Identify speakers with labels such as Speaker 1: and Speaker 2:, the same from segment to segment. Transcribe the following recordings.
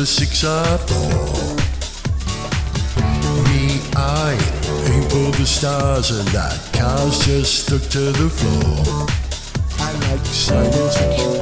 Speaker 1: the 604. Me, I aim for the stars and that car's just stuck to the floor. I like science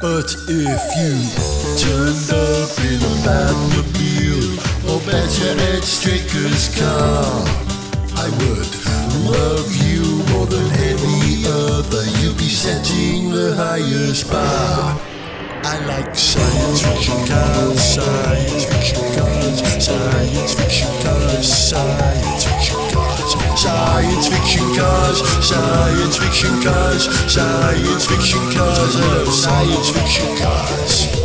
Speaker 1: But if you turned up in a Batmobile or better at Straker's car, I would love you more than any other. You'd be setting the highest bar. I like science fiction cars, science fiction cars, science fiction cars, science fiction science fiction cars, science fiction cars, science fiction cars, I love science fiction cars.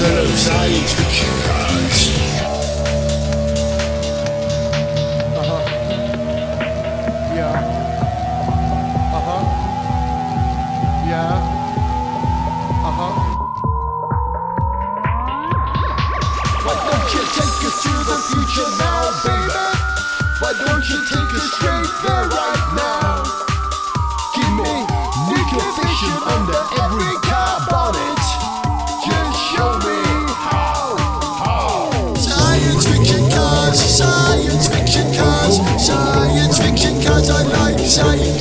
Speaker 1: Cars, science fiction cars, I love science fiction cars.
Speaker 2: Yeah. Huh. Yeah. Huh. Why don't you take us to the future now, baby? Why don't you take us straight there right
Speaker 1: I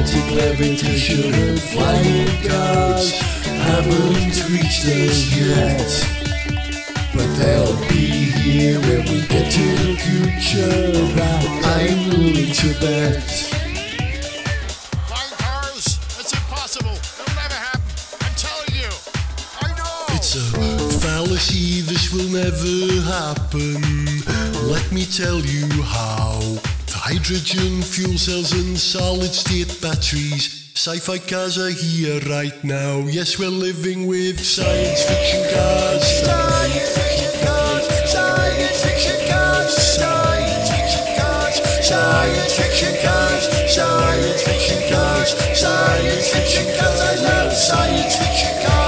Speaker 1: Magnetic levitation and flying cars haven't reached us yet. But they'll be here when we get to the future. That I'm willing to bet.
Speaker 3: Flying cars? That's impossible. It'll never happen. I'm telling you. I know.
Speaker 1: It's a fallacy, this will never happen. Let me tell you how. Hydrogen fuel cells and solid state batteries. Sci fi cars are here right now. Yes, we're living with science fiction cars. Science fiction cars. Science fiction cars. Science fiction cars. Science fiction cars. Science fiction cars. Science fiction cars. I love science fiction cars.